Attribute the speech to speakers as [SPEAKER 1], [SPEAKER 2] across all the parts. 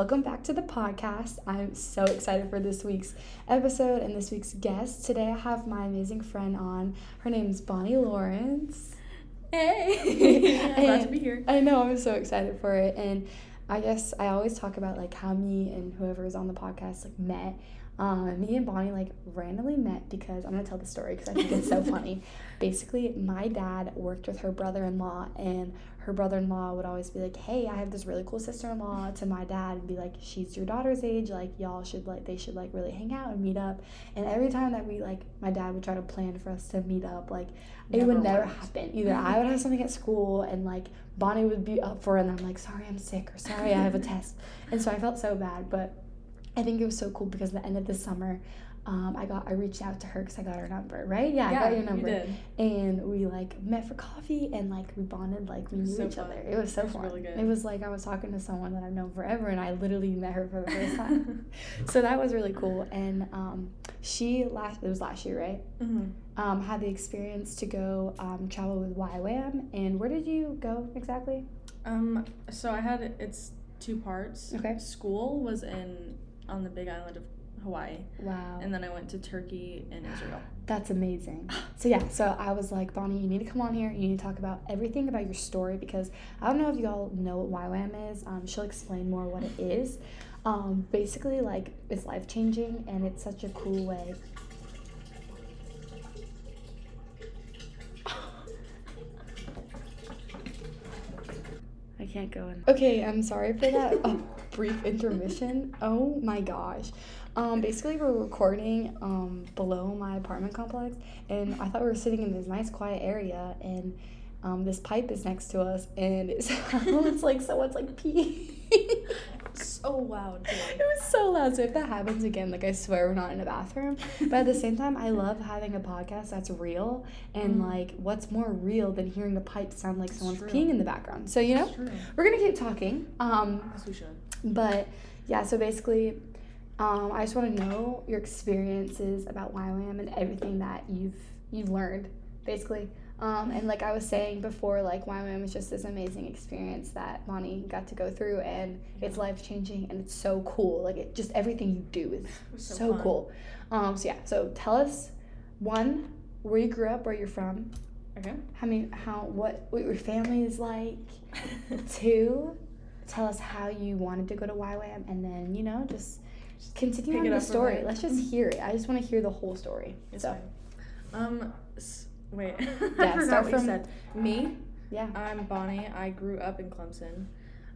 [SPEAKER 1] welcome back to the podcast. I'm so excited for this week's episode and this week's guest. Today I have my amazing friend on. Her name's Bonnie Lawrence.
[SPEAKER 2] Hey, glad to be here.
[SPEAKER 1] I know, I'm so excited for it. And I guess I always talk about like how me and whoever is on the podcast like met. Um, me and Bonnie like randomly met because I'm gonna tell the story because I think it's so funny. Basically, my dad worked with her brother-in-law, and her brother-in-law would always be like, "Hey, I have this really cool sister-in-law." To my dad, and be like, "She's your daughter's age. Like, y'all should like they should like really hang out and meet up." And every time that we like, my dad would try to plan for us to meet up. Like, it
[SPEAKER 2] Never
[SPEAKER 1] would never happen. Either I would have something at school, and like Bonnie would be up for it, and I'm like, "Sorry, I'm sick," or "Sorry, I have a test," and so I felt so bad, but. I think it was so cool because at the end of the summer, um, I got I reached out to her because I got her number, right? Yeah, I got your number,
[SPEAKER 2] You did.
[SPEAKER 1] and we like met for coffee and like we bonded like we knew
[SPEAKER 2] so
[SPEAKER 1] each
[SPEAKER 2] fun.
[SPEAKER 1] other. It was so
[SPEAKER 2] It was
[SPEAKER 1] fun.
[SPEAKER 2] really good.
[SPEAKER 1] It was like I was talking to someone that I've known forever, and I literally met her for the first time. so that was really cool. And um, she last it was last year, right?
[SPEAKER 2] hmm
[SPEAKER 1] Um, had the experience to go um, travel with YWAM. And where did you go exactly?
[SPEAKER 2] Um, so I had it's two parts.
[SPEAKER 1] Okay.
[SPEAKER 2] School was in on the Big Island of Hawaii,
[SPEAKER 1] Wow.
[SPEAKER 2] and then I went to Turkey and Israel.
[SPEAKER 1] That's amazing. So yeah, so I was like, Bonnie, you need to come on here. You need to talk about everything about your story because I don't know if y'all know what YWAM is. Um, she'll explain more what it is. Um, basically, like it's life changing and it's such a cool way. Can't go in. Okay, I'm sorry for that uh, brief intermission. Oh my gosh. Um, basically, we're recording um, below my apartment complex, and I thought we were sitting in this nice, quiet area, and um, this pipe is next to us, and it sounds like someone's like peeing.
[SPEAKER 2] So loud.
[SPEAKER 1] It was so loud. So if that happens again, like I swear we're not in a bathroom. But at the same time, I love having a podcast that's real. And
[SPEAKER 2] Mm.
[SPEAKER 1] like, what's more real than hearing a pipe sound like someone's peeing in the background? So you know, we're gonna keep talking. Um,
[SPEAKER 2] Yes, we should.
[SPEAKER 1] but yeah, so basically, um, I just want to know your experiences about YWAM and everything that you've you've learned, basically. Um, and like I was saying before, like YWAM is just this amazing experience that Bonnie got to go through, and it's life changing, and it's so cool. Like it, just everything you do is so,
[SPEAKER 2] so,
[SPEAKER 1] cool. Um, so yeah, so tell us one where you grew up, where you're from,
[SPEAKER 2] Okay.
[SPEAKER 1] how many, how what what your family is like. Two, tell us how you wanted to go to YWAM, and then you know just continue
[SPEAKER 2] pick
[SPEAKER 1] on the story. Let's just hear it. I just want to hear the whole story.
[SPEAKER 2] It's
[SPEAKER 1] so
[SPEAKER 2] fine. Um, s- wait.
[SPEAKER 1] Yeah,
[SPEAKER 2] I forgot what you said. Me.
[SPEAKER 1] yeah,
[SPEAKER 2] I'm Bonnie. I grew up in Clemson.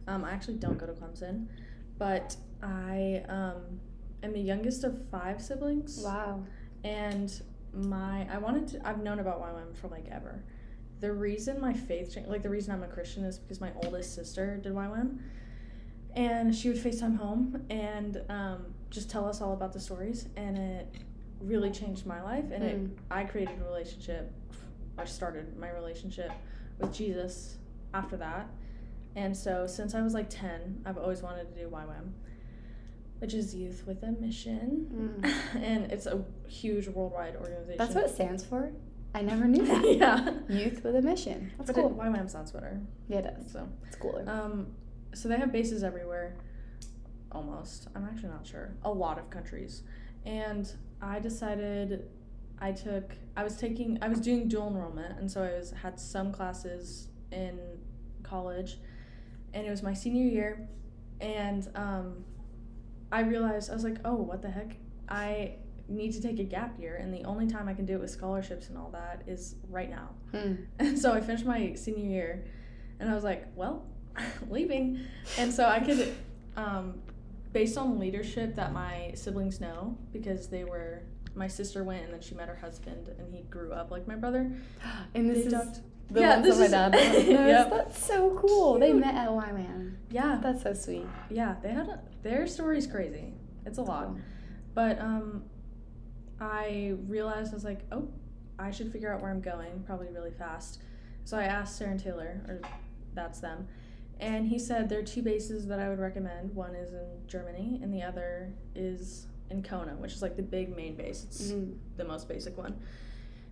[SPEAKER 2] Um, I actually don't go to Clemson, but I um, am the youngest of five siblings.
[SPEAKER 1] wow,
[SPEAKER 2] And my I wanted to I've known about YWAM for like ever. The reason my faith changed, like the reason I'm a Christian is because my oldest sister did YWAM. And she would FaceTime home and um, just tell us all about the stories and it really changed my life and it
[SPEAKER 1] Mm.
[SPEAKER 2] I created a relationship I started my relationship with Jesus after that. And so since I was like 10, I've always wanted to do YWAM, which is Youth with a Mission.
[SPEAKER 1] Mm.
[SPEAKER 2] and it's a huge worldwide organization.
[SPEAKER 1] that's what it stands for. I never knew that.
[SPEAKER 2] yeah.
[SPEAKER 1] Youth with a mission. That's
[SPEAKER 2] but
[SPEAKER 1] cool.
[SPEAKER 2] it, YWAM sounds better.
[SPEAKER 1] yeah, it does.
[SPEAKER 2] So,
[SPEAKER 1] It's cooler.
[SPEAKER 2] um, so they have bases everywhere. Almost. I'm actually not sure. A lot of countries. And I decided I took I was taking I was doing dual enrollment and so I was had some classes in college and it was my senior year and um I realized I was like, "Oh, what the heck? I need to take a gap year and the only time I can do it with scholarships and all that is right now."
[SPEAKER 1] Hmm.
[SPEAKER 2] And so I finished my senior year and I was like, well, leaving. And so I could, um, based on leadership that my siblings know, because they were, my sister went and then she met her husband and he grew up like my brother.
[SPEAKER 1] And this
[SPEAKER 2] They
[SPEAKER 1] is
[SPEAKER 2] talked-
[SPEAKER 1] the
[SPEAKER 2] Yeah, this
[SPEAKER 1] that my dad.
[SPEAKER 2] Yep.
[SPEAKER 1] That's so cool. They met at YWAM.
[SPEAKER 2] Yeah.
[SPEAKER 1] That's so sweet.
[SPEAKER 2] Yeah, they had, a, their story's crazy. It's a lot.
[SPEAKER 1] Cool.
[SPEAKER 2] But um, I realized I was like, oh, I should figure out where I'm going, probably really fast. So I asked Sarah and Taylor, or that's them, and he said there are two bases that I would recommend. One is in Germany, and the other is in Kona, which is like the big main base. It's
[SPEAKER 1] Mhm.
[SPEAKER 2] the most basic one.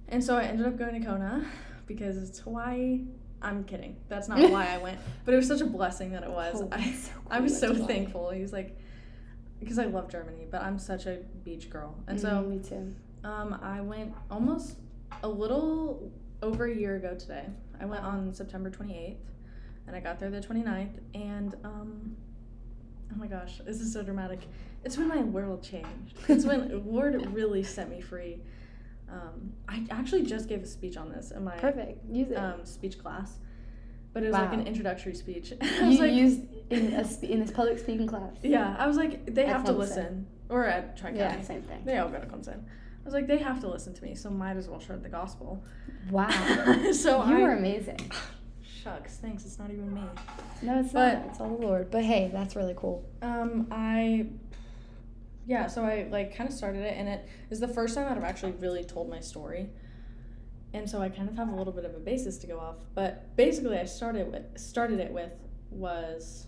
[SPEAKER 2] And so I ended up going to Kona because it's Hawaii. I'm kidding. That's not why I went. But it was such a blessing that it was.
[SPEAKER 1] Oh,
[SPEAKER 2] I,
[SPEAKER 1] so
[SPEAKER 2] I was so
[SPEAKER 1] Bali.
[SPEAKER 2] thankful. He was like, because I love Germany, but I'm such a beach girl. And
[SPEAKER 1] Mm,
[SPEAKER 2] so
[SPEAKER 1] me too.
[SPEAKER 2] um, I went almost a little over a year ago today. I went on September 28th and I got there the 29th. And um, oh my gosh, this is so dramatic. It's when my world changed. It's when Lord really set me free. Um, I actually just gave a speech on this in my
[SPEAKER 1] Perfect. Use it.
[SPEAKER 2] um, speech class, but it was like an introductory speech. I was
[SPEAKER 1] you
[SPEAKER 2] like,
[SPEAKER 1] used in a in this public speaking class.
[SPEAKER 2] yeah, I was like, they
[SPEAKER 1] At
[SPEAKER 2] have to listen, or at Tri
[SPEAKER 1] Yeah, same thing.
[SPEAKER 2] They all go to Clemson. I was like, they have to listen to me, so might as well share the gospel.
[SPEAKER 1] Wow.
[SPEAKER 2] so
[SPEAKER 1] you
[SPEAKER 2] I,
[SPEAKER 1] were amazing.
[SPEAKER 2] Shucks, thanks. It's not even me.
[SPEAKER 1] No, it's
[SPEAKER 2] But-
[SPEAKER 1] not. It's all the Lord. But hey, that's really cool.
[SPEAKER 2] Um, I, yeah, so I like kind of started it, and it is the first time that I've actually really told my story. And so I kind of have a little bit of a basis to go off, but basically I started with started it with was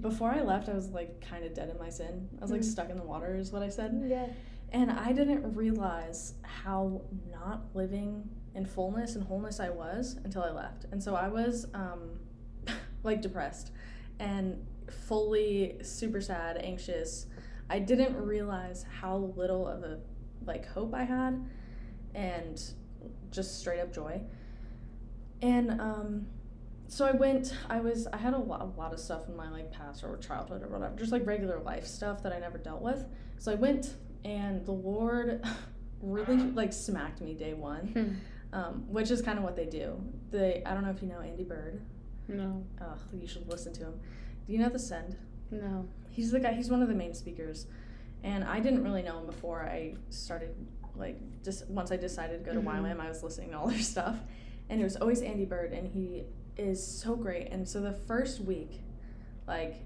[SPEAKER 2] before I left I was like kind of dead in my sin. I was like
[SPEAKER 1] Mm.
[SPEAKER 2] stuck in the water is what I said.
[SPEAKER 1] Yeah.
[SPEAKER 2] And I didn't realize how not living in fullness and wholeness I was until I left. And so I was um, like depressed and fully super sad, anxious. I didn't realize how little of a like hope I had and just straight up joy. And um, so I went, I was, I had a lot, a lot of stuff in my like past or childhood or whatever, just like regular life stuff that I never dealt with. So I went and the Lord really like smacked me day one,
[SPEAKER 1] Hmm.
[SPEAKER 2] Um, which is kind of what they do. They, I don't know if you know Andy Byrd.
[SPEAKER 1] No.
[SPEAKER 2] Ugh, you should listen to him. Do you know The Send?
[SPEAKER 1] No.
[SPEAKER 2] He's the guy. He's one of the main speakers, and I didn't really know him before I started. Like, just once I decided to go to
[SPEAKER 1] Mhm.
[SPEAKER 2] YWAM, I was listening to all their stuff, and it was always Andy Byrd, and he is so great. And so the first week, like,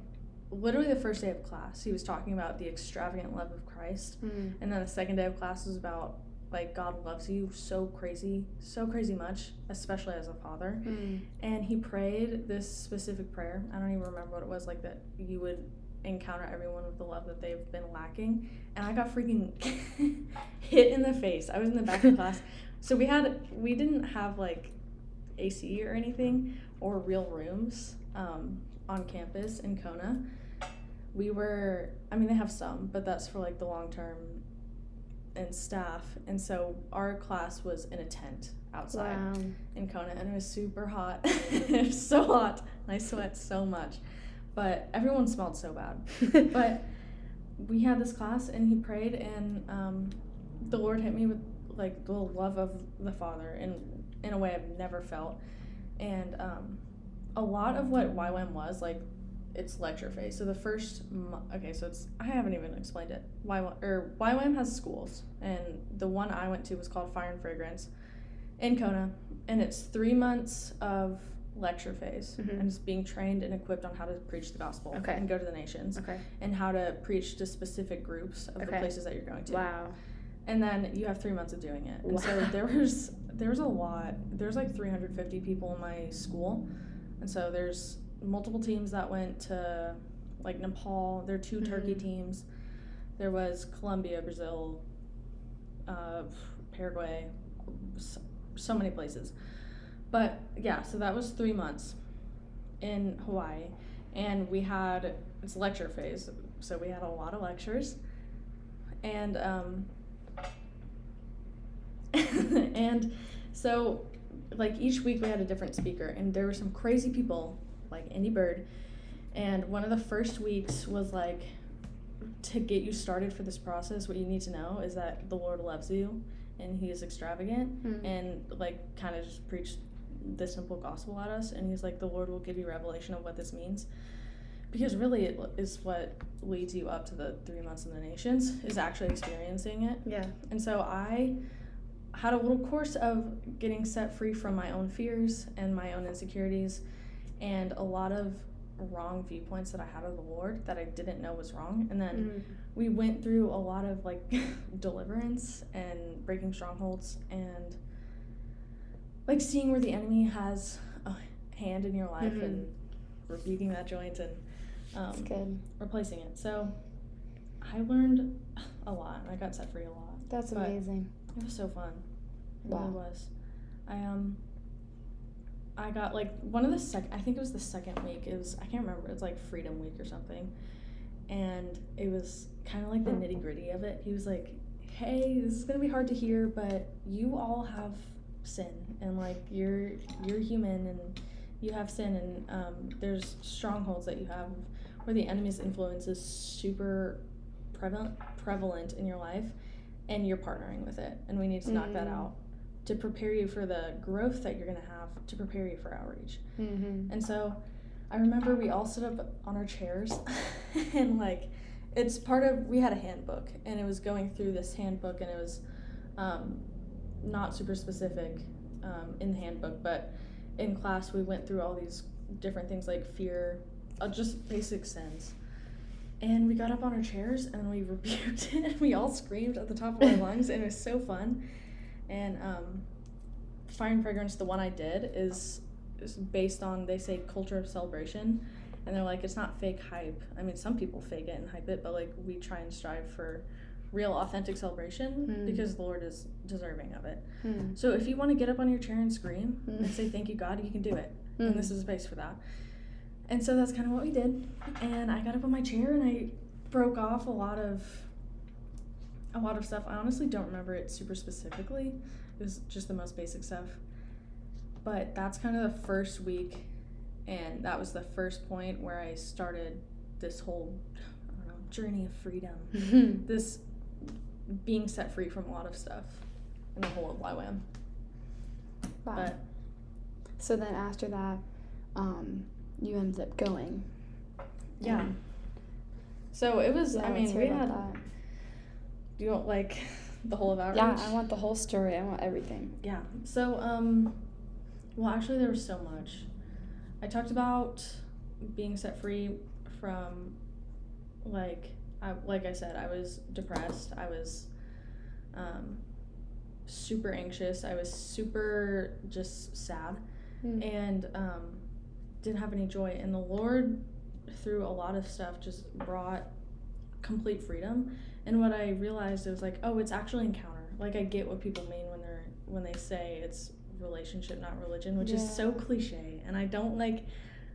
[SPEAKER 2] literally the first day of class, he was talking about the extravagant love of Christ,
[SPEAKER 1] Mm.
[SPEAKER 2] and then the second day of class was about like God loves you so crazy, so crazy much, especially as a father
[SPEAKER 1] Mm.
[SPEAKER 2] and he prayed this specific prayer. I don't even remember what it was like that you would encounter everyone with the love that they've been lacking. And I got freaking hit in the face. I was in the back of class. So we had we didn't have like AC or anything or real rooms um, on campus in Kona. We were I mean they have some, but that's for like the long term and staff. And so our class was in a tent outside
[SPEAKER 1] Wow.
[SPEAKER 2] in Kona and it was super hot. it was so hot. I sweat so much. But everyone smelled so bad. But we had this class and he prayed and um, the Lord hit me with like the love of the Father in in a way I've never felt. And um, a lot of what YWAM was like it's lecture phase. So the first okay, so it's I haven't even explained it. YWAM or YWAM has schools and the one I went to was called Fire and Fragrance in Kona and it's 3 months of lecture phase
[SPEAKER 1] Mhm.
[SPEAKER 2] and it's being trained and equipped on how to preach the gospel
[SPEAKER 1] Okay.
[SPEAKER 2] and go to the nations
[SPEAKER 1] Okay.
[SPEAKER 2] and how to preach to specific groups of the places that you're going to.
[SPEAKER 1] Wow.
[SPEAKER 2] And then you have three months of doing it. And so
[SPEAKER 1] Wow.
[SPEAKER 2] there was there was a lot. There's like 350 people in my school, and so there's multiple teams that went to like Nepal. There are 2 Turkey
[SPEAKER 1] Mhm.
[SPEAKER 2] teams. There was Colombia, Brazil, uh, Paraguay, so, so many places. But yeah, so that was three months in Hawaii, and we had it's lecture phase, so we had a lot of lectures, and um, and so like each week we had a different speaker, and there were some crazy people like Andy Byrd, and one of the first weeks was like to get you started for this process. What you need to know is that the Lord loves you, and He is extravagant,
[SPEAKER 1] Mm.
[SPEAKER 2] and like kind of just preached the simple gospel at us and he's like the lord will give you revelation of what this means because really it is what leads you up to the three months in the nations is actually experiencing it
[SPEAKER 1] Yeah.
[SPEAKER 2] and so i had a little course of getting set free from my own fears and my own insecurities and a lot of wrong viewpoints that i had of the lord that i didn't know was wrong and then
[SPEAKER 1] Mm.
[SPEAKER 2] we went through a lot of like deliverance and breaking strongholds and like seeing where the enemy has a hand in your life
[SPEAKER 1] Mhm.
[SPEAKER 2] and rebuking that joint and um,
[SPEAKER 1] good.
[SPEAKER 2] replacing it. So I learned a lot. and I got set free a lot.
[SPEAKER 1] That's amazing.
[SPEAKER 2] It was so fun. It
[SPEAKER 1] Wow.
[SPEAKER 2] really was. I um I got like one of the second. I think it was the second week. It was I can't remember. It's like Freedom Week or something, and it was kind of like the nitty gritty of it. He was like, "Hey, this is gonna be hard to hear, but you all have sin, and like you're you're human, and you have sin, and um, there's strongholds that you have where the enemy's influence is super prevalent prevalent in your life, and you're partnering with it, and we need to knock that
[SPEAKER 1] Mm.
[SPEAKER 2] out." To prepare you for the growth that you're gonna have, to prepare you for outreach.
[SPEAKER 1] Mm-hmm.
[SPEAKER 2] And so I remember we all stood up on our chairs and like it's part of we had a handbook and it was going through this handbook and it was um, not super specific um, in the handbook but in class we went through all these different things like fear uh, just basic sins and we got up on our chairs and we rebuked it and we all screamed at the top of our lungs and it was so fun and um, fire and fragrance the one i did is is based on they say culture of celebration and they're like it's not fake hype i mean some people fake it and hype it but like we try and strive for real authentic celebration
[SPEAKER 1] Mm.
[SPEAKER 2] because the lord is deserving of it
[SPEAKER 1] Mm.
[SPEAKER 2] so if you want to get up on your chair and scream
[SPEAKER 1] Mm.
[SPEAKER 2] and say thank you god you can do it
[SPEAKER 1] Mm.
[SPEAKER 2] and this is a space for that and so that's kind of what we did and i got up on my chair and i broke off a lot of a lot of stuff i honestly don't remember it super specifically it was just the most basic stuff but that's kind of the first week and that was the first point where i started this whole I don't know, journey of freedom this being set free from a lot of stuff and the whole of YWAM.
[SPEAKER 1] Wow.
[SPEAKER 2] But
[SPEAKER 1] so then after that, um, you ended up going.
[SPEAKER 2] yeah. So it was
[SPEAKER 1] yeah,
[SPEAKER 2] I mean we had
[SPEAKER 1] that.
[SPEAKER 2] You want like the whole of outreach?
[SPEAKER 1] Yeah, I want the whole story. I want everything.
[SPEAKER 2] Yeah. So, um, well, actually, there was so much. I talked about being set free from, like, I, like I said, I was depressed. I was, um, super anxious. I was super just sad,
[SPEAKER 1] Mm.
[SPEAKER 2] and um, didn't have any joy. And the Lord, through a lot of stuff, just brought complete freedom. And what I realized it was like, oh, it's actually encounter. Like I get what people mean when they're when they say it's relationship, not religion, which is so cliche. And I don't like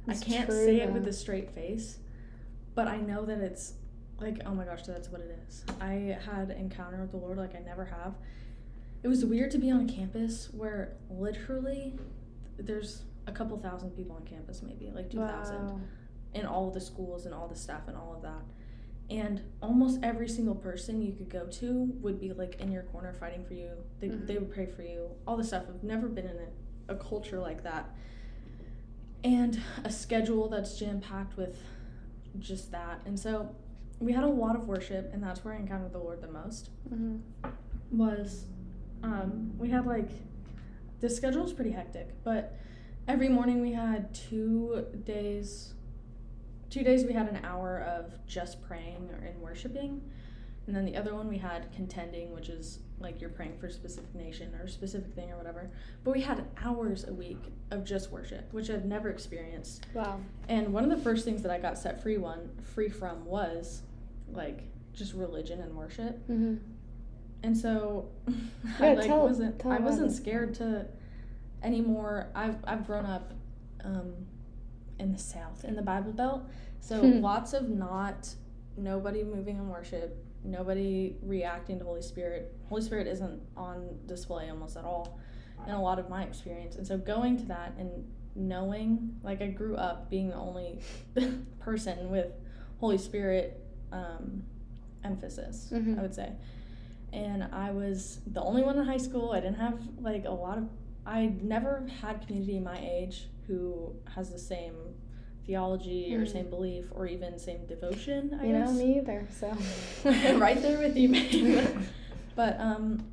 [SPEAKER 1] It's
[SPEAKER 2] I can't
[SPEAKER 1] true,
[SPEAKER 2] say it with a straight face, but I know that it's like, oh my gosh, that's what it is. I had encounter with the Lord like I never have. It was weird to be on a campus where literally there's a couple thousand people on campus, maybe like two thousand
[SPEAKER 1] Wow.
[SPEAKER 2] in all the schools and all the staff and all of that. And almost every single person you could go to would be like in your corner fighting for you. They,
[SPEAKER 1] Mhm.
[SPEAKER 2] they would pray for you, all the stuff. I've never been in a, a culture like that. And a schedule that's jam packed with just that. And so we had a lot of worship, and that's where I encountered the Lord the most.
[SPEAKER 1] Mhm.
[SPEAKER 2] Was um, we had like the schedule was pretty hectic, but every morning we had two days two days we had an hour of just praying or and worshiping and then the other one we had contending which is like you're praying for a specific nation or a specific thing or whatever but we had hours a week of just worship which i've never experienced
[SPEAKER 1] Wow.
[SPEAKER 2] and one of the first things that i got set free one free from was like just religion and worship
[SPEAKER 1] Mm-hmm.
[SPEAKER 2] and so
[SPEAKER 1] Yeah,
[SPEAKER 2] I like
[SPEAKER 1] tell-
[SPEAKER 2] wasn't
[SPEAKER 1] tell
[SPEAKER 2] I wasn't scared to anymore. I've I've grown up um, in the South in the Bible Belt, so
[SPEAKER 1] Hmm.
[SPEAKER 2] lots of not nobody moving in worship, nobody reacting to Holy Spirit. Holy Spirit isn't on display almost at all in a lot of my experience, and so going to that and knowing like I grew up being the only person with Holy Spirit um, emphasis.
[SPEAKER 1] Mhm.
[SPEAKER 2] I would say and I was the only one in high school. I didn't have like a lot of. I never had community my age who has the same theology or
[SPEAKER 1] Mm.
[SPEAKER 2] same belief or even same devotion. I
[SPEAKER 1] You know me either. So.
[SPEAKER 2] right there with you, babe. but um,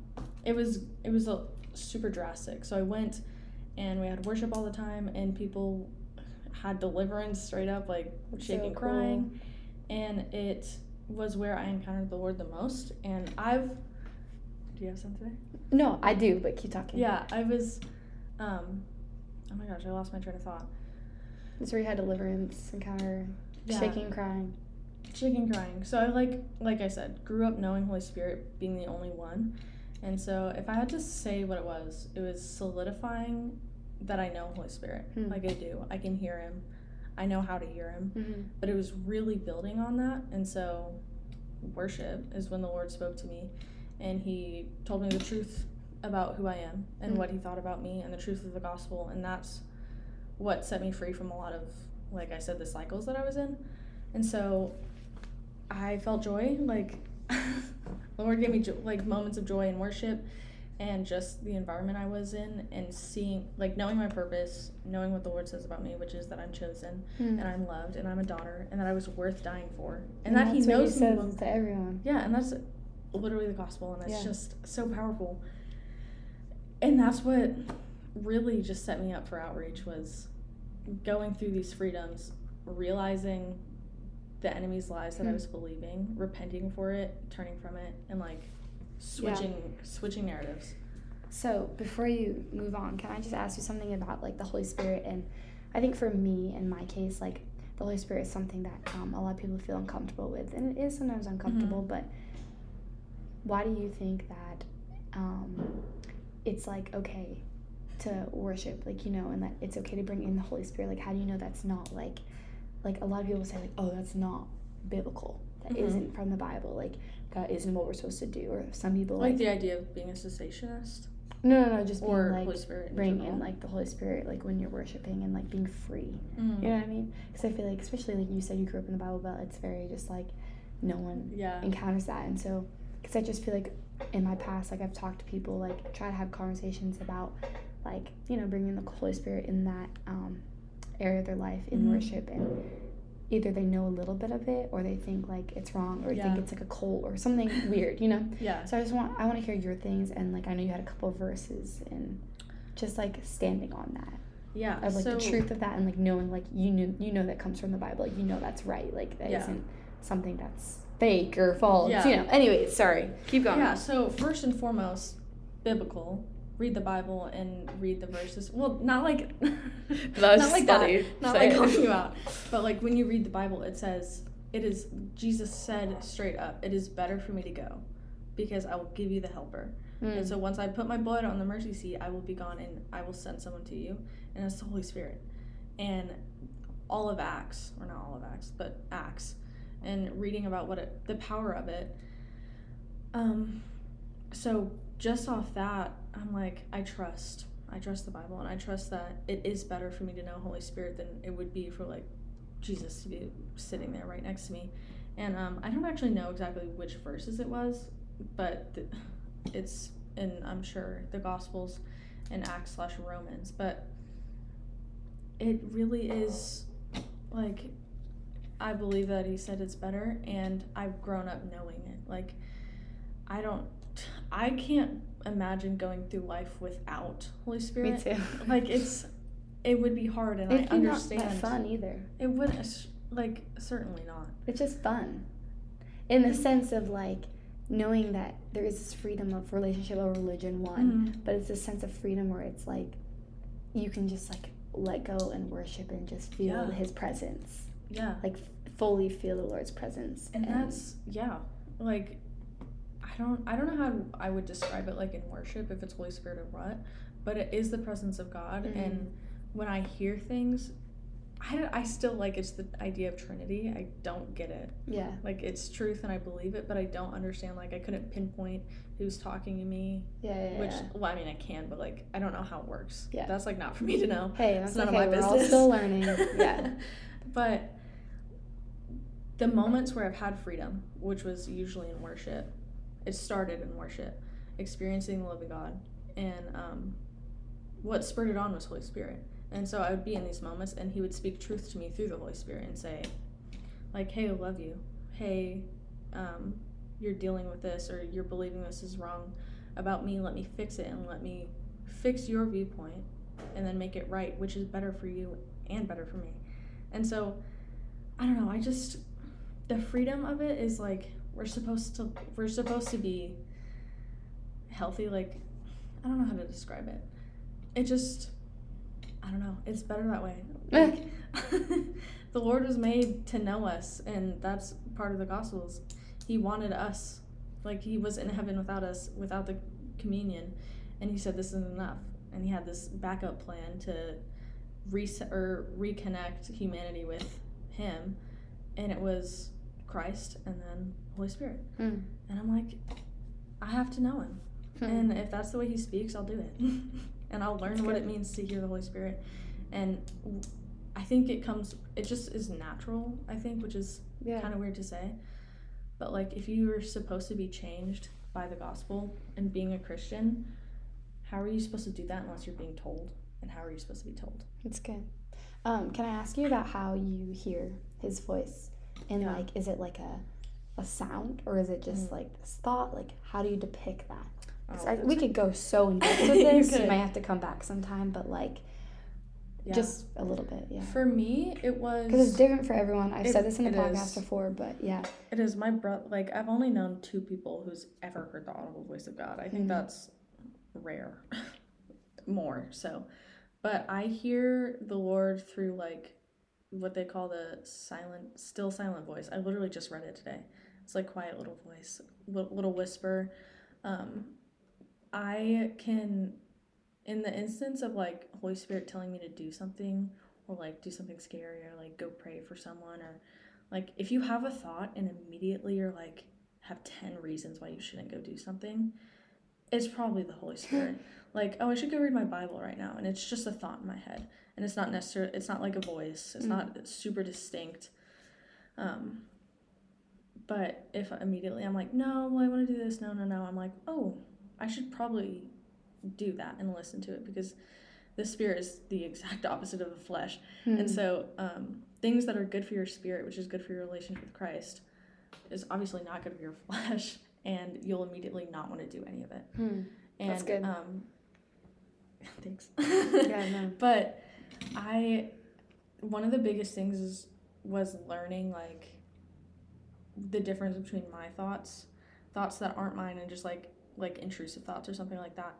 [SPEAKER 2] it was it was a super drastic. So I went, and we had worship all the time, and people had deliverance straight up, like
[SPEAKER 1] so
[SPEAKER 2] shaking,
[SPEAKER 1] cool.
[SPEAKER 2] crying, and it was where I encountered the Lord the most. And I've, do you have something?
[SPEAKER 1] No, I do, but keep talking.
[SPEAKER 2] Yeah, I was, um, oh my gosh, I lost my train of thought.
[SPEAKER 1] That's where you had deliverance, encounter,
[SPEAKER 2] Yeah.
[SPEAKER 1] shaking, crying.
[SPEAKER 2] shaking crying so i like like i said grew up knowing holy spirit being the only one and so if i had to say what it was it was solidifying that I know Holy Spirit.
[SPEAKER 1] Hmm.
[SPEAKER 2] Like I do. I can hear him. I know how to hear him.
[SPEAKER 1] Mm-hmm.
[SPEAKER 2] But it was really building on that. And so worship is when the Lord spoke to me and he told me the truth about who I am and
[SPEAKER 1] Hmm.
[SPEAKER 2] what he thought about me and the truth of the gospel and that's what set me free from a lot of like I said the cycles that I was in. And so I felt joy like the Lord gave me jo- like moments of joy and worship and just the environment I was in and seeing like knowing my purpose, knowing what the Lord says about me, which is that I'm chosen
[SPEAKER 1] Hmm.
[SPEAKER 2] and I'm loved and I'm a daughter and that I was worth dying for. And,
[SPEAKER 1] And
[SPEAKER 2] that he knows me
[SPEAKER 1] to everyone.
[SPEAKER 2] yeah, and that's literally the gospel, and it's
[SPEAKER 1] Yeah.
[SPEAKER 2] just so powerful. And that's what really just set me up for outreach was going through these freedoms, realizing the enemy's lies that I
[SPEAKER 1] Hmm.
[SPEAKER 2] was believing, repenting for it, turning from it, and like switching switching narratives.
[SPEAKER 1] So before you move on, can I just ask you something about like the Holy Spirit? And I think for me, in my case, like the Holy Spirit is something that um, a lot of people feel uncomfortable with, and it is sometimes uncomfortable. But why do you think that um, it's like okay to worship, like you know, and that it's okay to bring in the Holy Spirit? Like, how do you know that's not like like a lot of people say like, oh, that's not biblical. That
[SPEAKER 2] Mhm.
[SPEAKER 1] not from the Bible. Like that isn't what we're supposed to do. Or some people
[SPEAKER 2] Like
[SPEAKER 1] like,
[SPEAKER 2] the idea of being a cessationist
[SPEAKER 1] no, no, no, just being
[SPEAKER 2] or
[SPEAKER 1] like
[SPEAKER 2] Holy Spirit. In
[SPEAKER 1] bring
[SPEAKER 2] general.
[SPEAKER 1] in like the Holy Spirit, like when you're worshiping and like being free.
[SPEAKER 2] Mm.
[SPEAKER 1] You know what I mean? Because I feel like, especially like you said, you grew up in the Bible Belt. It's very just like no one
[SPEAKER 2] Yeah.
[SPEAKER 1] encounters that, and so because I just feel like in my past, like I've talked to people, like try to have conversations about like you know bringing the Holy Spirit in that um, area of their life in
[SPEAKER 2] Mhm.
[SPEAKER 1] worship, and either they know a little bit of it or they think like it's wrong or
[SPEAKER 2] Yeah.
[SPEAKER 1] think it's like a cult or something weird, you know.
[SPEAKER 2] Yeah.
[SPEAKER 1] So I just want I want to hear your things and like I know you had a couple of verses and just like standing on that
[SPEAKER 2] Yeah.
[SPEAKER 1] of like
[SPEAKER 2] so,
[SPEAKER 1] the truth of that and like knowing like you knew you know that comes from the Bible like you know that's right like that
[SPEAKER 2] Yeah.
[SPEAKER 1] not something that's fake or false
[SPEAKER 2] Yeah.
[SPEAKER 1] you know anyways sorry keep going
[SPEAKER 2] Yeah, so first and foremost, biblical. Read the Bible and read the verses. Well, not like not like
[SPEAKER 1] funny.
[SPEAKER 2] that. Not like calling you out. But like when you read the Bible, it says it is Jesus said straight up, it is better for me to go because I will give you the helper.
[SPEAKER 1] Mm.
[SPEAKER 2] And so once I put my blood on the mercy seat, I will be gone and I will send someone to you. And it's the Holy Spirit. And all of Acts, or not all of Acts, but Acts, and reading about what it, the power of it. Um, so just off that, I'm like, I trust. I trust the Bible, and I trust that it is better for me to know Holy Spirit than it would be for like Jesus to be sitting there right next to me. And um, I don't actually know exactly which verses it was, but th- it's in I'm sure the Gospels and Acts slash Romans. But it really is like I believe that he said it's better, and I've grown up knowing it. Like I don't, I can't imagine going through life without Holy Spirit.
[SPEAKER 1] me too
[SPEAKER 2] Like it's, it would be hard, and
[SPEAKER 1] it'd
[SPEAKER 2] I understand.
[SPEAKER 1] not that fun either
[SPEAKER 2] It wouldn't. Uh, like certainly not.
[SPEAKER 1] it's just fun in the sense of like knowing that there is this freedom of relationship or religion one mm-hmm. but it's a sense of freedom where it's like you can just like let go and worship and just feel
[SPEAKER 2] Yeah.
[SPEAKER 1] his presence
[SPEAKER 2] Yeah,
[SPEAKER 1] like fully feel the lord's presence
[SPEAKER 2] and that's yeah, like I don't I don't know how I would describe it like in worship if it's Holy Spirit or what, but it is the presence of God,
[SPEAKER 1] Mhm.
[SPEAKER 2] and when I hear things. I, I still like it's the idea of Trinity. I don't get it.
[SPEAKER 1] yeah
[SPEAKER 2] Like it's truth and I believe it, but I don't understand. Like I couldn't pinpoint who's talking to me.
[SPEAKER 1] yeah yeah,
[SPEAKER 2] Which
[SPEAKER 1] yeah.
[SPEAKER 2] well, I mean I can, but like I don't know how it works.
[SPEAKER 1] Yeah.
[SPEAKER 2] That's like not for me to know.
[SPEAKER 1] hey that's
[SPEAKER 2] It's none
[SPEAKER 1] okay
[SPEAKER 2] of my
[SPEAKER 1] we're all still learning yeah
[SPEAKER 2] but the moments where I've had freedom, which was usually in worship, it started in worship, experiencing the love of God, and um, what spurred it on was Holy Spirit. And so I would be in these moments, and He would speak truth to me through the Holy Spirit and say, like, "Hey, I love you. Hey, um, you're dealing with this, or you're believing this is wrong about me. Let me fix it, and let me fix your viewpoint, and then make it right, which is better for you and better for me." And so, I don't know. I just the freedom of it is like we're supposed to we're supposed to be healthy. Like I don't know how to describe it. It just I don't know. It's better that way. Eh. Like, the Lord was made to know us, and that's part of the Gospels. He wanted us, like He was in heaven without us, without the communion, and He said, "This isn't enough. and he had this backup plan to reset or reconnect humanity with him, and it was Christ and then Holy Spirit.
[SPEAKER 1] Hmm.
[SPEAKER 2] And I'm like, I have to know him.
[SPEAKER 1] Hmm.
[SPEAKER 2] And if that's the way he speaks, I'll do it. and I'll learn
[SPEAKER 1] That's
[SPEAKER 2] what
[SPEAKER 1] good.
[SPEAKER 2] it means to hear the Holy Spirit. And I think it comes, it just is natural, I think, which is
[SPEAKER 1] yeah.
[SPEAKER 2] kind of weird to say. But like, if you are supposed to be changed by the gospel and being a Christian, how are you supposed to do that unless you're being told? And how are you supposed to be told?
[SPEAKER 1] It's good. Um, can I ask you about how you hear his voice? And
[SPEAKER 2] Yeah.
[SPEAKER 1] like, is it like a a sound or is it just
[SPEAKER 2] Mm.
[SPEAKER 1] like this thought? Like, how do you depict that
[SPEAKER 2] Oh,
[SPEAKER 1] I, we could go so in depth with this. you
[SPEAKER 2] could.
[SPEAKER 1] might have to come back sometime, but like,
[SPEAKER 2] Yeah.
[SPEAKER 1] just a little bit, yeah.
[SPEAKER 2] For me, it was.
[SPEAKER 1] Because it's different for everyone. I've
[SPEAKER 2] It-
[SPEAKER 1] said this in the podcast
[SPEAKER 2] is.
[SPEAKER 1] before, but yeah.
[SPEAKER 2] It is my brother. Like I've only known two people who's ever heard the audible voice of God. I think
[SPEAKER 1] Mhm.
[SPEAKER 2] that's rare, more so. But I hear the Lord through like what they call the silent, still silent voice. I literally just read it today. It's like quiet little voice, little whisper. Um, I can, in the instance of like Holy Spirit telling me to do something or like do something scary or like go pray for someone or like if you have a thought and immediately you're like have 10 reasons why you shouldn't go do something, it's probably the Holy Spirit. like, oh, I should go read my Bible right now and it's just a thought in my head. And it's not necessarily it's not like a voice. It's
[SPEAKER 1] Mm.
[SPEAKER 2] not super distinct. Um but if immediately I'm like, no, well, I want to do this, no, no, no, I'm like, oh, I should probably do that and listen to it because the spirit is the exact opposite of the flesh.
[SPEAKER 1] Hmm.
[SPEAKER 2] And so, um, things that are good for your spirit, which is good for your relationship with Christ, is obviously not good for your flesh, and you'll immediately not want to do any of it.
[SPEAKER 1] Hmm.
[SPEAKER 2] And,
[SPEAKER 1] That's good.
[SPEAKER 2] Um, thanks.
[SPEAKER 1] Yeah, no.
[SPEAKER 2] But I, one of the biggest things is was learning like the difference between my thoughts, thoughts that aren't mine, and just like like intrusive thoughts or something like that,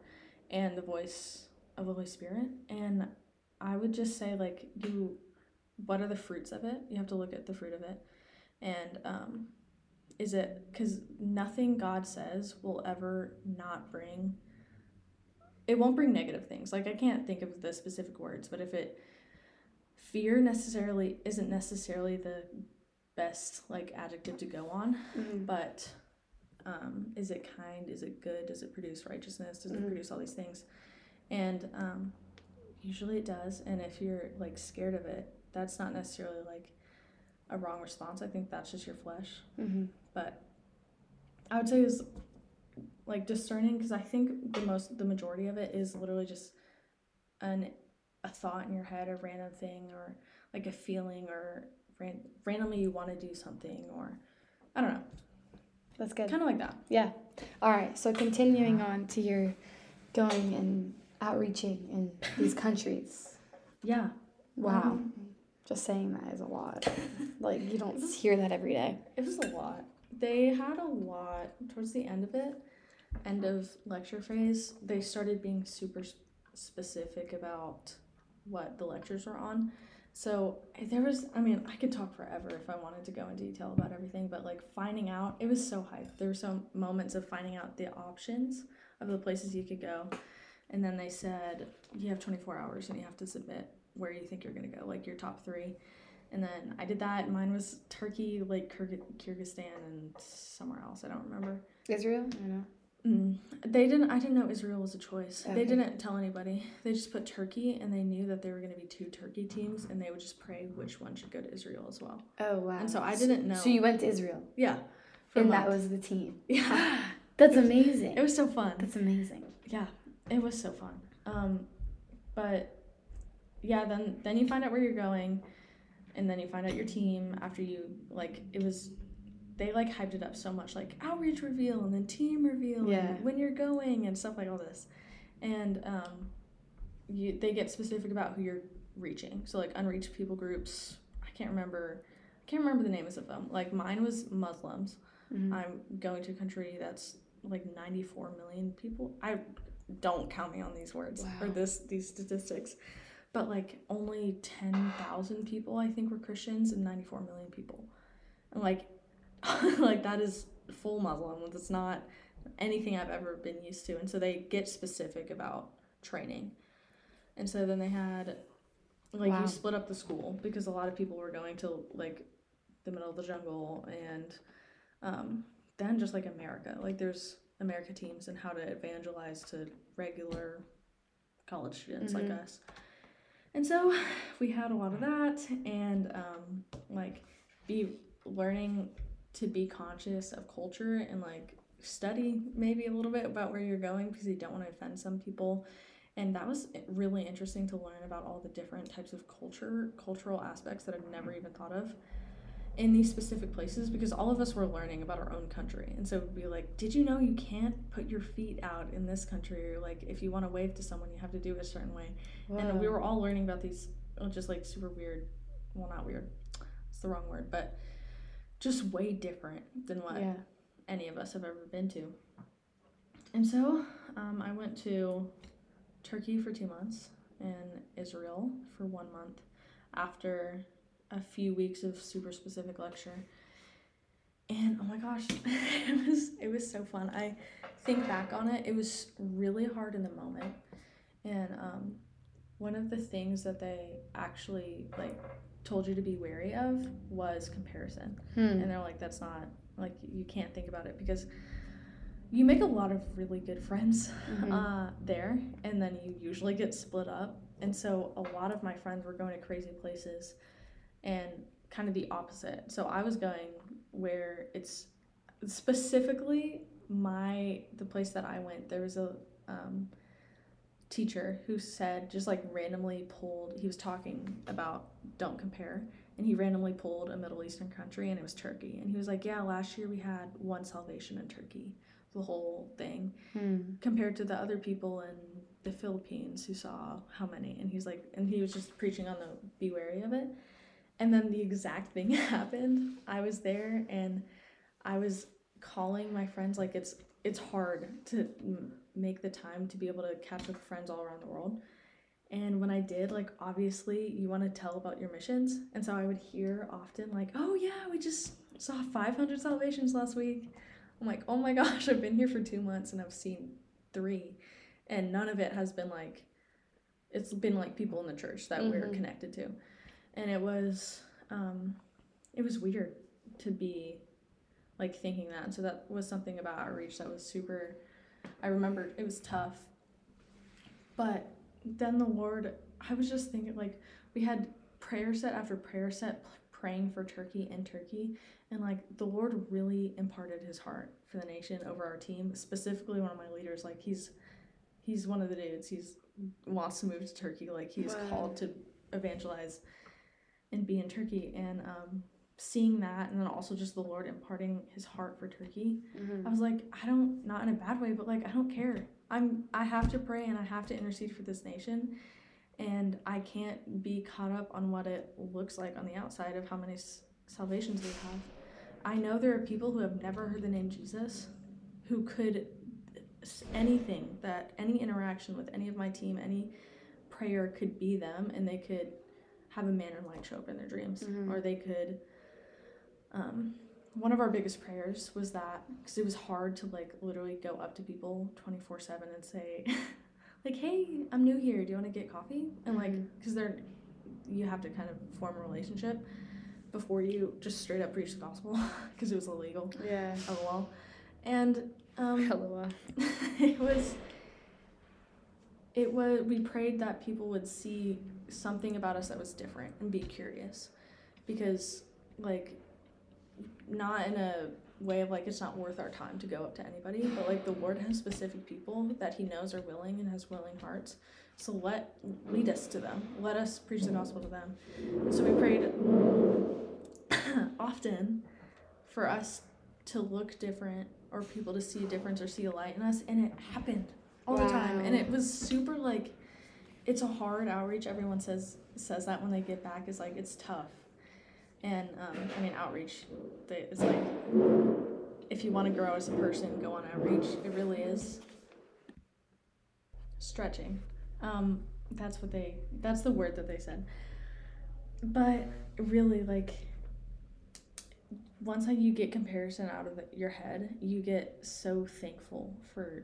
[SPEAKER 2] and the voice of the Holy Spirit. And I would just say like you, what are the fruits of it? You have to look at the fruit of it, and um, is it because nothing God says will ever not bring it won't bring negative things. Like I can't think of the specific words, but if it fear necessarily isn't necessarily the best like adjective to go on,
[SPEAKER 1] Mhm.
[SPEAKER 2] but um, is it kind? Is it good? Does it produce righteousness? Does
[SPEAKER 1] Mhm.
[SPEAKER 2] it produce all these things? And um, usually it does. And if you're like scared of it, that's not necessarily like a wrong response. I think that's just your flesh
[SPEAKER 1] Mhm.
[SPEAKER 2] but I would say is like discerning because I think the most the majority of it is literally just an a thought in your head, a random thing, or like a feeling, or ran, randomly you want to do something, or I don't know,
[SPEAKER 1] That's good.
[SPEAKER 2] kind of like that.
[SPEAKER 1] Yeah. All right. So continuing on to your going and outreaching in these countries.
[SPEAKER 2] Yeah.
[SPEAKER 1] Wow.
[SPEAKER 2] Um,
[SPEAKER 1] Just saying that is a lot. Like you don't hear that every day.
[SPEAKER 2] It was a lot. They had a lot towards the end of it, end of lecture phase. They started being super specific about what the lectures were on. So there was, I mean, I could talk forever if I wanted to go in detail about everything, but like finding out, it was so hype. There were some moments of finding out the options of the places you could go. And then they said, you have 24 hours and you have to submit where you think you're going to go, like your top three. And then I did that. Mine was Turkey, like Kyrgyzstan, and somewhere else. I don't remember.
[SPEAKER 1] Israel? I know.
[SPEAKER 2] Mm. They didn't. I didn't know Israel was a choice.
[SPEAKER 1] Okay.
[SPEAKER 2] They didn't tell anybody. They just put Turkey, and they knew that there were going to be two Turkey teams, and they would just pray which one should go to Israel as well.
[SPEAKER 1] Oh wow.
[SPEAKER 2] And so I didn't know.
[SPEAKER 1] So you went to Israel,
[SPEAKER 2] yeah,
[SPEAKER 1] and that was the team.
[SPEAKER 2] yeah.
[SPEAKER 1] That's amazing.
[SPEAKER 2] It was so fun.
[SPEAKER 1] That's amazing.
[SPEAKER 2] Yeah, it was so fun. Um, but yeah, then then you find out where you're going, and then you find out your team after you like it was. They like hyped it up so much, like outreach reveal and then team reveal,
[SPEAKER 1] Yeah.
[SPEAKER 2] and when you're going and stuff like all this, and um, you they get specific about who you're reaching. So like unreached people groups. I can't remember. I can't remember the names of them. Like mine was Muslims.
[SPEAKER 1] Mhm.
[SPEAKER 2] I'm going to a country that's like 94 million people. I don't count me on these words or this these statistics. But like only 10,000 people I think were Christians and 94 million people. And like like that is full Muslim. It's not anything I've ever been used to. And so they get specific about training. And so then they had like
[SPEAKER 1] Wow.
[SPEAKER 2] you split up the school because a lot of people were going to like the middle of the jungle and um, then just like America. Like there's America teams and how to evangelize to regular college students like
[SPEAKER 1] Mhm.
[SPEAKER 2] us. And so we had a lot of that and um, like be learning to be conscious of culture and like study maybe a little bit about where you're going because you don't want to offend some people. And that was really interesting to learn about all the different types of culture cultural aspects that i've never even thought of in these specific places because all of us were learning about our own country. And so it would be like did you know you can't put your feet out in this country? Or like if you want to wave to someone you have to do it a certain way. And we were all learning about these uh, just like super weird well not weird it's the wrong word but just way different than what
[SPEAKER 1] yeah.
[SPEAKER 2] any of us have ever been to. And so um, i went to turkey for two months and israel for one month after a few weeks of super specific lecture. And oh my gosh it was it was so fun. I think back on it it was really hard in the moment. And um, one of the things that they actually like told you to be wary of was comparison.
[SPEAKER 1] Hmm.
[SPEAKER 2] and they're like that's not like you can't think about it because you make a lot of really good friends
[SPEAKER 1] Mhm.
[SPEAKER 2] uh, there and then you usually get split up. And so a lot of my friends were going to crazy places and kind of the opposite. So i was going where it's specifically my the place that i went there was a um, teacher who said just like randomly pulled he was talking about don't compare and he randomly pulled a middle eastern country and it was turkey. And he was like yeah last year we had one salvation in turkey the whole thing
[SPEAKER 1] Hmm.
[SPEAKER 2] compared to the other people in the philippines who saw how many and he's like and he was just preaching on the be wary of it and then the exact thing happened. I was there and i was calling my friends like it's it's hard to m- make the time to be able to catch up with friends all around the world. And when i did like obviously you want to tell about your missions. And so i would hear often like oh yeah we just saw 500 salvations last week. I'm like oh my gosh i've been here for two months and i've seen three. And none of it has been like it's been like people in the church that we're
[SPEAKER 1] Mhm.
[SPEAKER 2] connected to and it was um it was weird to be like thinking that. And so that was something about outreach that was super i remember it was tough. But then the lord i was just thinking like we had prayer set after prayer set praying for turkey and turkey. And like the lord really imparted his heart for the nation over our team specifically one of my leaders. Like he's he's one of the dudes he's wants to move to turkey. Like he's
[SPEAKER 1] Wow.
[SPEAKER 2] called to evangelize and be in turkey and um seeing that and then also just the lord imparting his heart for turkey
[SPEAKER 1] Mhm.
[SPEAKER 2] I was like, I don't, not in a bad way, but like, I don't care. I'm, I have to pray and I have to intercede for this nation. And I can't be caught up on what it looks like on the outside of how many s- salvations we have. I know there are people who have never heard the name Jesus who could, anything that, any interaction with any of my team, any prayer could be them and they could have a man or light show up in their dreams.
[SPEAKER 1] Mhm.
[SPEAKER 2] Or they could, um, one of our biggest prayers was that because it was hard to like literally go up to people 24 7 and say like hey i'm new here do you want to get coffee and like because they're you have to kind of form a relationship before you just straight up preach the gospel because it was illegal
[SPEAKER 1] Yeah.
[SPEAKER 2] lol and um
[SPEAKER 1] Hello.
[SPEAKER 2] it was it was we prayed that people would see something about us that was different and be curious. Because like not in a way of like it's not worth our time to go up to anybody but like the lord has specific people that he knows are willing and has willing hearts. So let lead us to them. Let us preach the gospel to them. So we prayed often for us to look different or people to see a difference or see a light in us and it happened all the time. And it was super like it's a hard outreach. Everyone says says that when they get back is like it's tough. And um, i mean outreach it's like if you want to grow as a person go on outreach. It really is stretching. Um, that's what they that's the word that they said. But really like once you get comparison out of your head you get so thankful for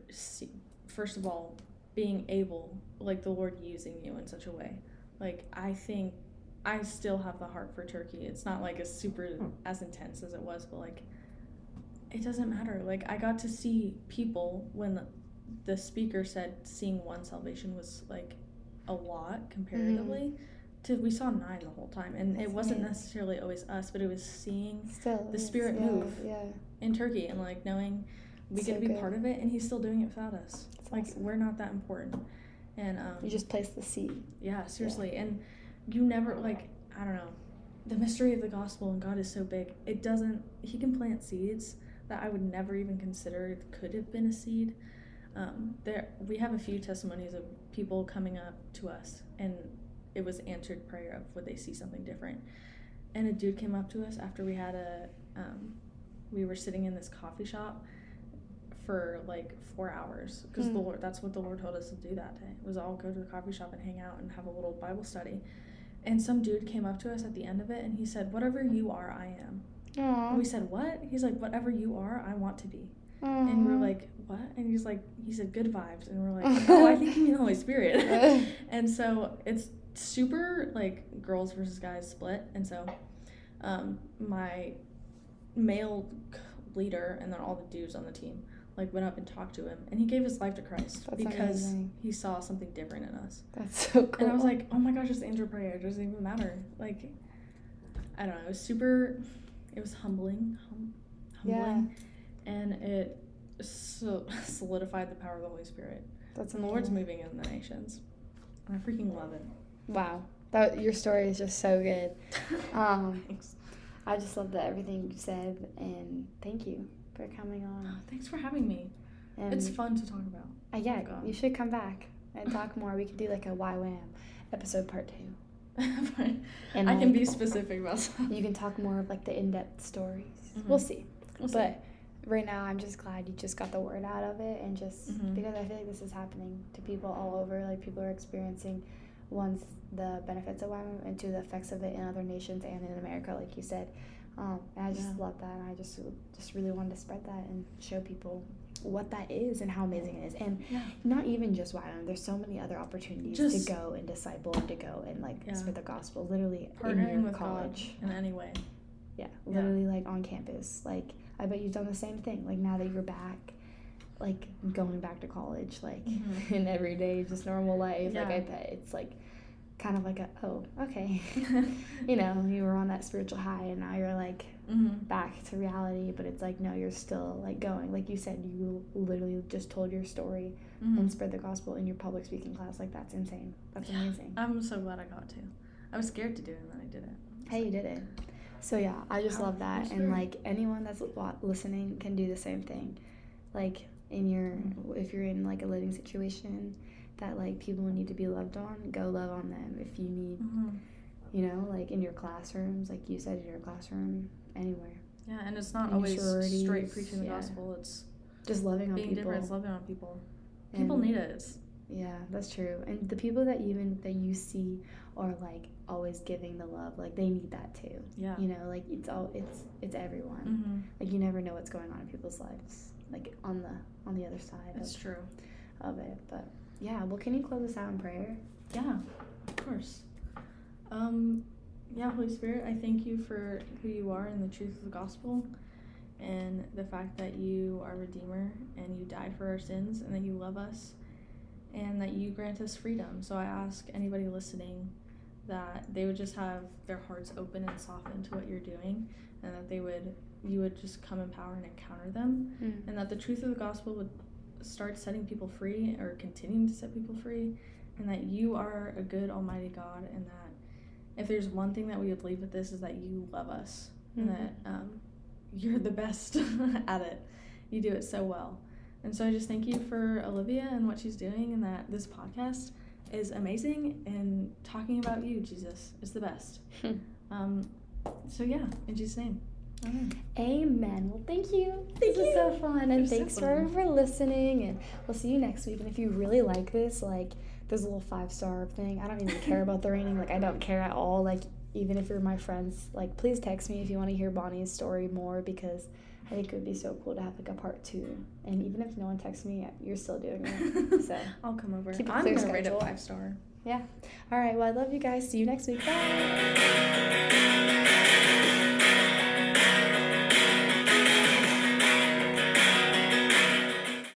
[SPEAKER 2] first of all being able, like the Lord using you in such a way. Like I think I still have the heart for Turkey. It's not like as super
[SPEAKER 3] Hmm.
[SPEAKER 2] as intense as it was, but like it doesn't matter. Like I got to see people when the, the speaker said seeing one salvation was like a lot comparatively to we saw nine the whole time and it wasn't
[SPEAKER 1] nice.
[SPEAKER 2] necessarily always us but it was seeing
[SPEAKER 1] Still,
[SPEAKER 2] The spirit
[SPEAKER 1] yeah,
[SPEAKER 2] move.
[SPEAKER 1] Yeah.
[SPEAKER 2] in turkey and like knowing we
[SPEAKER 1] So
[SPEAKER 2] get to be
[SPEAKER 1] good.
[SPEAKER 2] part of it and he's still doing it without us
[SPEAKER 1] It's
[SPEAKER 2] like
[SPEAKER 1] awesome.
[SPEAKER 2] we're not that important. And um
[SPEAKER 1] You just place the seed.
[SPEAKER 2] yeah. seriously. And you never like i don't know. The mystery of the gospel and god is so big. It doesn't he can plant seeds that i would never even consider could have been a seed. Um, there we have a few testimonies of people coming up to us and it was answered prayer of would they see something different. And a dude came up to us after we had a um, we were sitting in this coffee shop for like four hours because the
[SPEAKER 1] Mm.
[SPEAKER 2] lord that's what the lord told us to do that day was all go to the coffee shop and hang out and have a little bible study and some dude came up to us at the end of it and he said whatever you are i am
[SPEAKER 1] Aww.
[SPEAKER 2] and we said what he's like whatever you are i want to be and we're like, what? And he's like, he said good vibes. And we're like, oh, I think you mean the Holy Spirit. and so it's super like girls versus guys split. And so um, my male leader and then all the dudes on the team like went up and talked to him and he gave his life to Christ
[SPEAKER 1] That's
[SPEAKER 2] because
[SPEAKER 1] amazing.
[SPEAKER 2] he saw something different in us.
[SPEAKER 1] That's so cool.
[SPEAKER 2] And I was like, oh my gosh, it's answer prayer. It doesn't even matter. Like, I don't know. It was super, it was humbling, hum, humbling, and it so solidified the power of the Holy Spirit.
[SPEAKER 1] that's
[SPEAKER 2] And the Lord's moving in the nations. And I freaking love it.
[SPEAKER 1] Wow, that your story is just so good. Um,
[SPEAKER 2] Thanks.
[SPEAKER 1] I just love that everything you said, and thank you for coming
[SPEAKER 2] Oh,
[SPEAKER 1] on.
[SPEAKER 2] thanks for having me.
[SPEAKER 1] And
[SPEAKER 2] it's fun to talk about.
[SPEAKER 1] uh, yeah,
[SPEAKER 2] God.
[SPEAKER 1] you should come back and talk more. We could do like a YWAM episode part two. And
[SPEAKER 2] I can be specific about something.
[SPEAKER 1] You can talk more of like the in-depth stories.
[SPEAKER 2] Mhm.
[SPEAKER 1] We'll see.
[SPEAKER 2] We'll see.
[SPEAKER 1] But right now, I'm just glad you just got the word out of it, and just
[SPEAKER 2] Mhm.
[SPEAKER 1] because I feel like this is happening to people all over. Like people are experiencing once the benefits of YWAM and two the effects of it in other nations and in America, like you said. Um, and I just
[SPEAKER 2] Yeah.
[SPEAKER 1] love that, and I just just really wanted to spread that and show people what that is and how amazing it is, and
[SPEAKER 2] yeah.
[SPEAKER 1] not even just YWAM. There's so many other opportunities
[SPEAKER 2] Just-
[SPEAKER 1] to go and disciple and to go and like
[SPEAKER 2] Yeah.
[SPEAKER 1] spread the gospel, literally in
[SPEAKER 2] Partnering
[SPEAKER 1] your
[SPEAKER 2] with
[SPEAKER 1] college.
[SPEAKER 2] God in any way.
[SPEAKER 1] Yeah, literally like on campus. Like I bet you've done the same thing. Like now that you're back, like going back to college, like
[SPEAKER 2] Mhm.
[SPEAKER 1] in everyday just normal life. Like I bet it's like kind of like a oh okay, you know you were on that spiritual high and now you're like
[SPEAKER 2] hmm
[SPEAKER 1] back to reality. But it's like no, you're still like going. Like you said, you literally just told your story
[SPEAKER 2] hmm
[SPEAKER 1] and spread the gospel in your public speaking class. Like that's insane. That's
[SPEAKER 2] Yeah.
[SPEAKER 1] amazing.
[SPEAKER 2] I'm so glad I got to. I was scared to do it and then I did it.
[SPEAKER 1] Hey, you did it. So yeah, I just
[SPEAKER 2] Power
[SPEAKER 1] love that,
[SPEAKER 2] Holy
[SPEAKER 1] and like anyone that's listening can do the same thing. Like in your,
[SPEAKER 2] Mm-hmm.
[SPEAKER 1] if you're in like a living situation that like people need to be loved on, go love on them. If you need,
[SPEAKER 2] hmm
[SPEAKER 1] you know, like in your classrooms, like you said in your classroom, anywhere,
[SPEAKER 2] Yeah, and it's not
[SPEAKER 1] In
[SPEAKER 2] always straight preaching the
[SPEAKER 1] yeah.
[SPEAKER 2] gospel. It's
[SPEAKER 1] just loving on
[SPEAKER 2] being
[SPEAKER 1] people.
[SPEAKER 2] different. It's loving on people. People
[SPEAKER 1] And-
[SPEAKER 2] need it.
[SPEAKER 1] Yeah, that's true. And the people that even that you see are like always giving the love, like they need that too.
[SPEAKER 2] yeah.
[SPEAKER 1] You know, like it's all it's it's everyone.
[SPEAKER 2] hmm
[SPEAKER 1] like you never know what's going on in people's lives like on the on the other side
[SPEAKER 2] That's
[SPEAKER 1] of,
[SPEAKER 2] true.
[SPEAKER 1] of it but yeah well can you close us out in prayer
[SPEAKER 2] Yeah, of course. Um, yeah, Holy Spirit, I thank you for who you are and the truth of the gospel and the fact that you are Redeemer and you died for our sins and that you love us and that you grant us freedom. So I ask anybody listening that they would just have their hearts open and soften to what you're doing and that they would you would just come in power and encounter them
[SPEAKER 1] mm.
[SPEAKER 2] and that the truth of the gospel would start setting people free or continuing to set people free and that you are a good almighty god and that if there's one thing that we would leave with this is that you love us and
[SPEAKER 1] Mhm.
[SPEAKER 2] that um, you're the best at it. You do it so well. And so i just thank you for olivia and what she's doing and that this podcast is amazing and talking about you jesus is the best. Um, so yeah in jesus name Amen.
[SPEAKER 1] amen well thank you
[SPEAKER 2] Thank
[SPEAKER 1] this was so fun and
[SPEAKER 2] was so
[SPEAKER 1] thanks
[SPEAKER 2] fun.
[SPEAKER 1] for for listening and we'll see you next week and if you really like this like there's a little five star thing i don't even care about the rating like i don't care at all like even if you're my friends like please text me if you want to hear bonnie's story more because I think it would be so cool to have like a part two. And even if no one texts me, you're still doing it. So
[SPEAKER 2] I'll come over.
[SPEAKER 1] Keep
[SPEAKER 2] I'm
[SPEAKER 1] clear
[SPEAKER 2] gonna rate it
[SPEAKER 1] schedule.
[SPEAKER 2] five star. Yeah.
[SPEAKER 1] All right. Well, I love you guys. See you next week. Bye.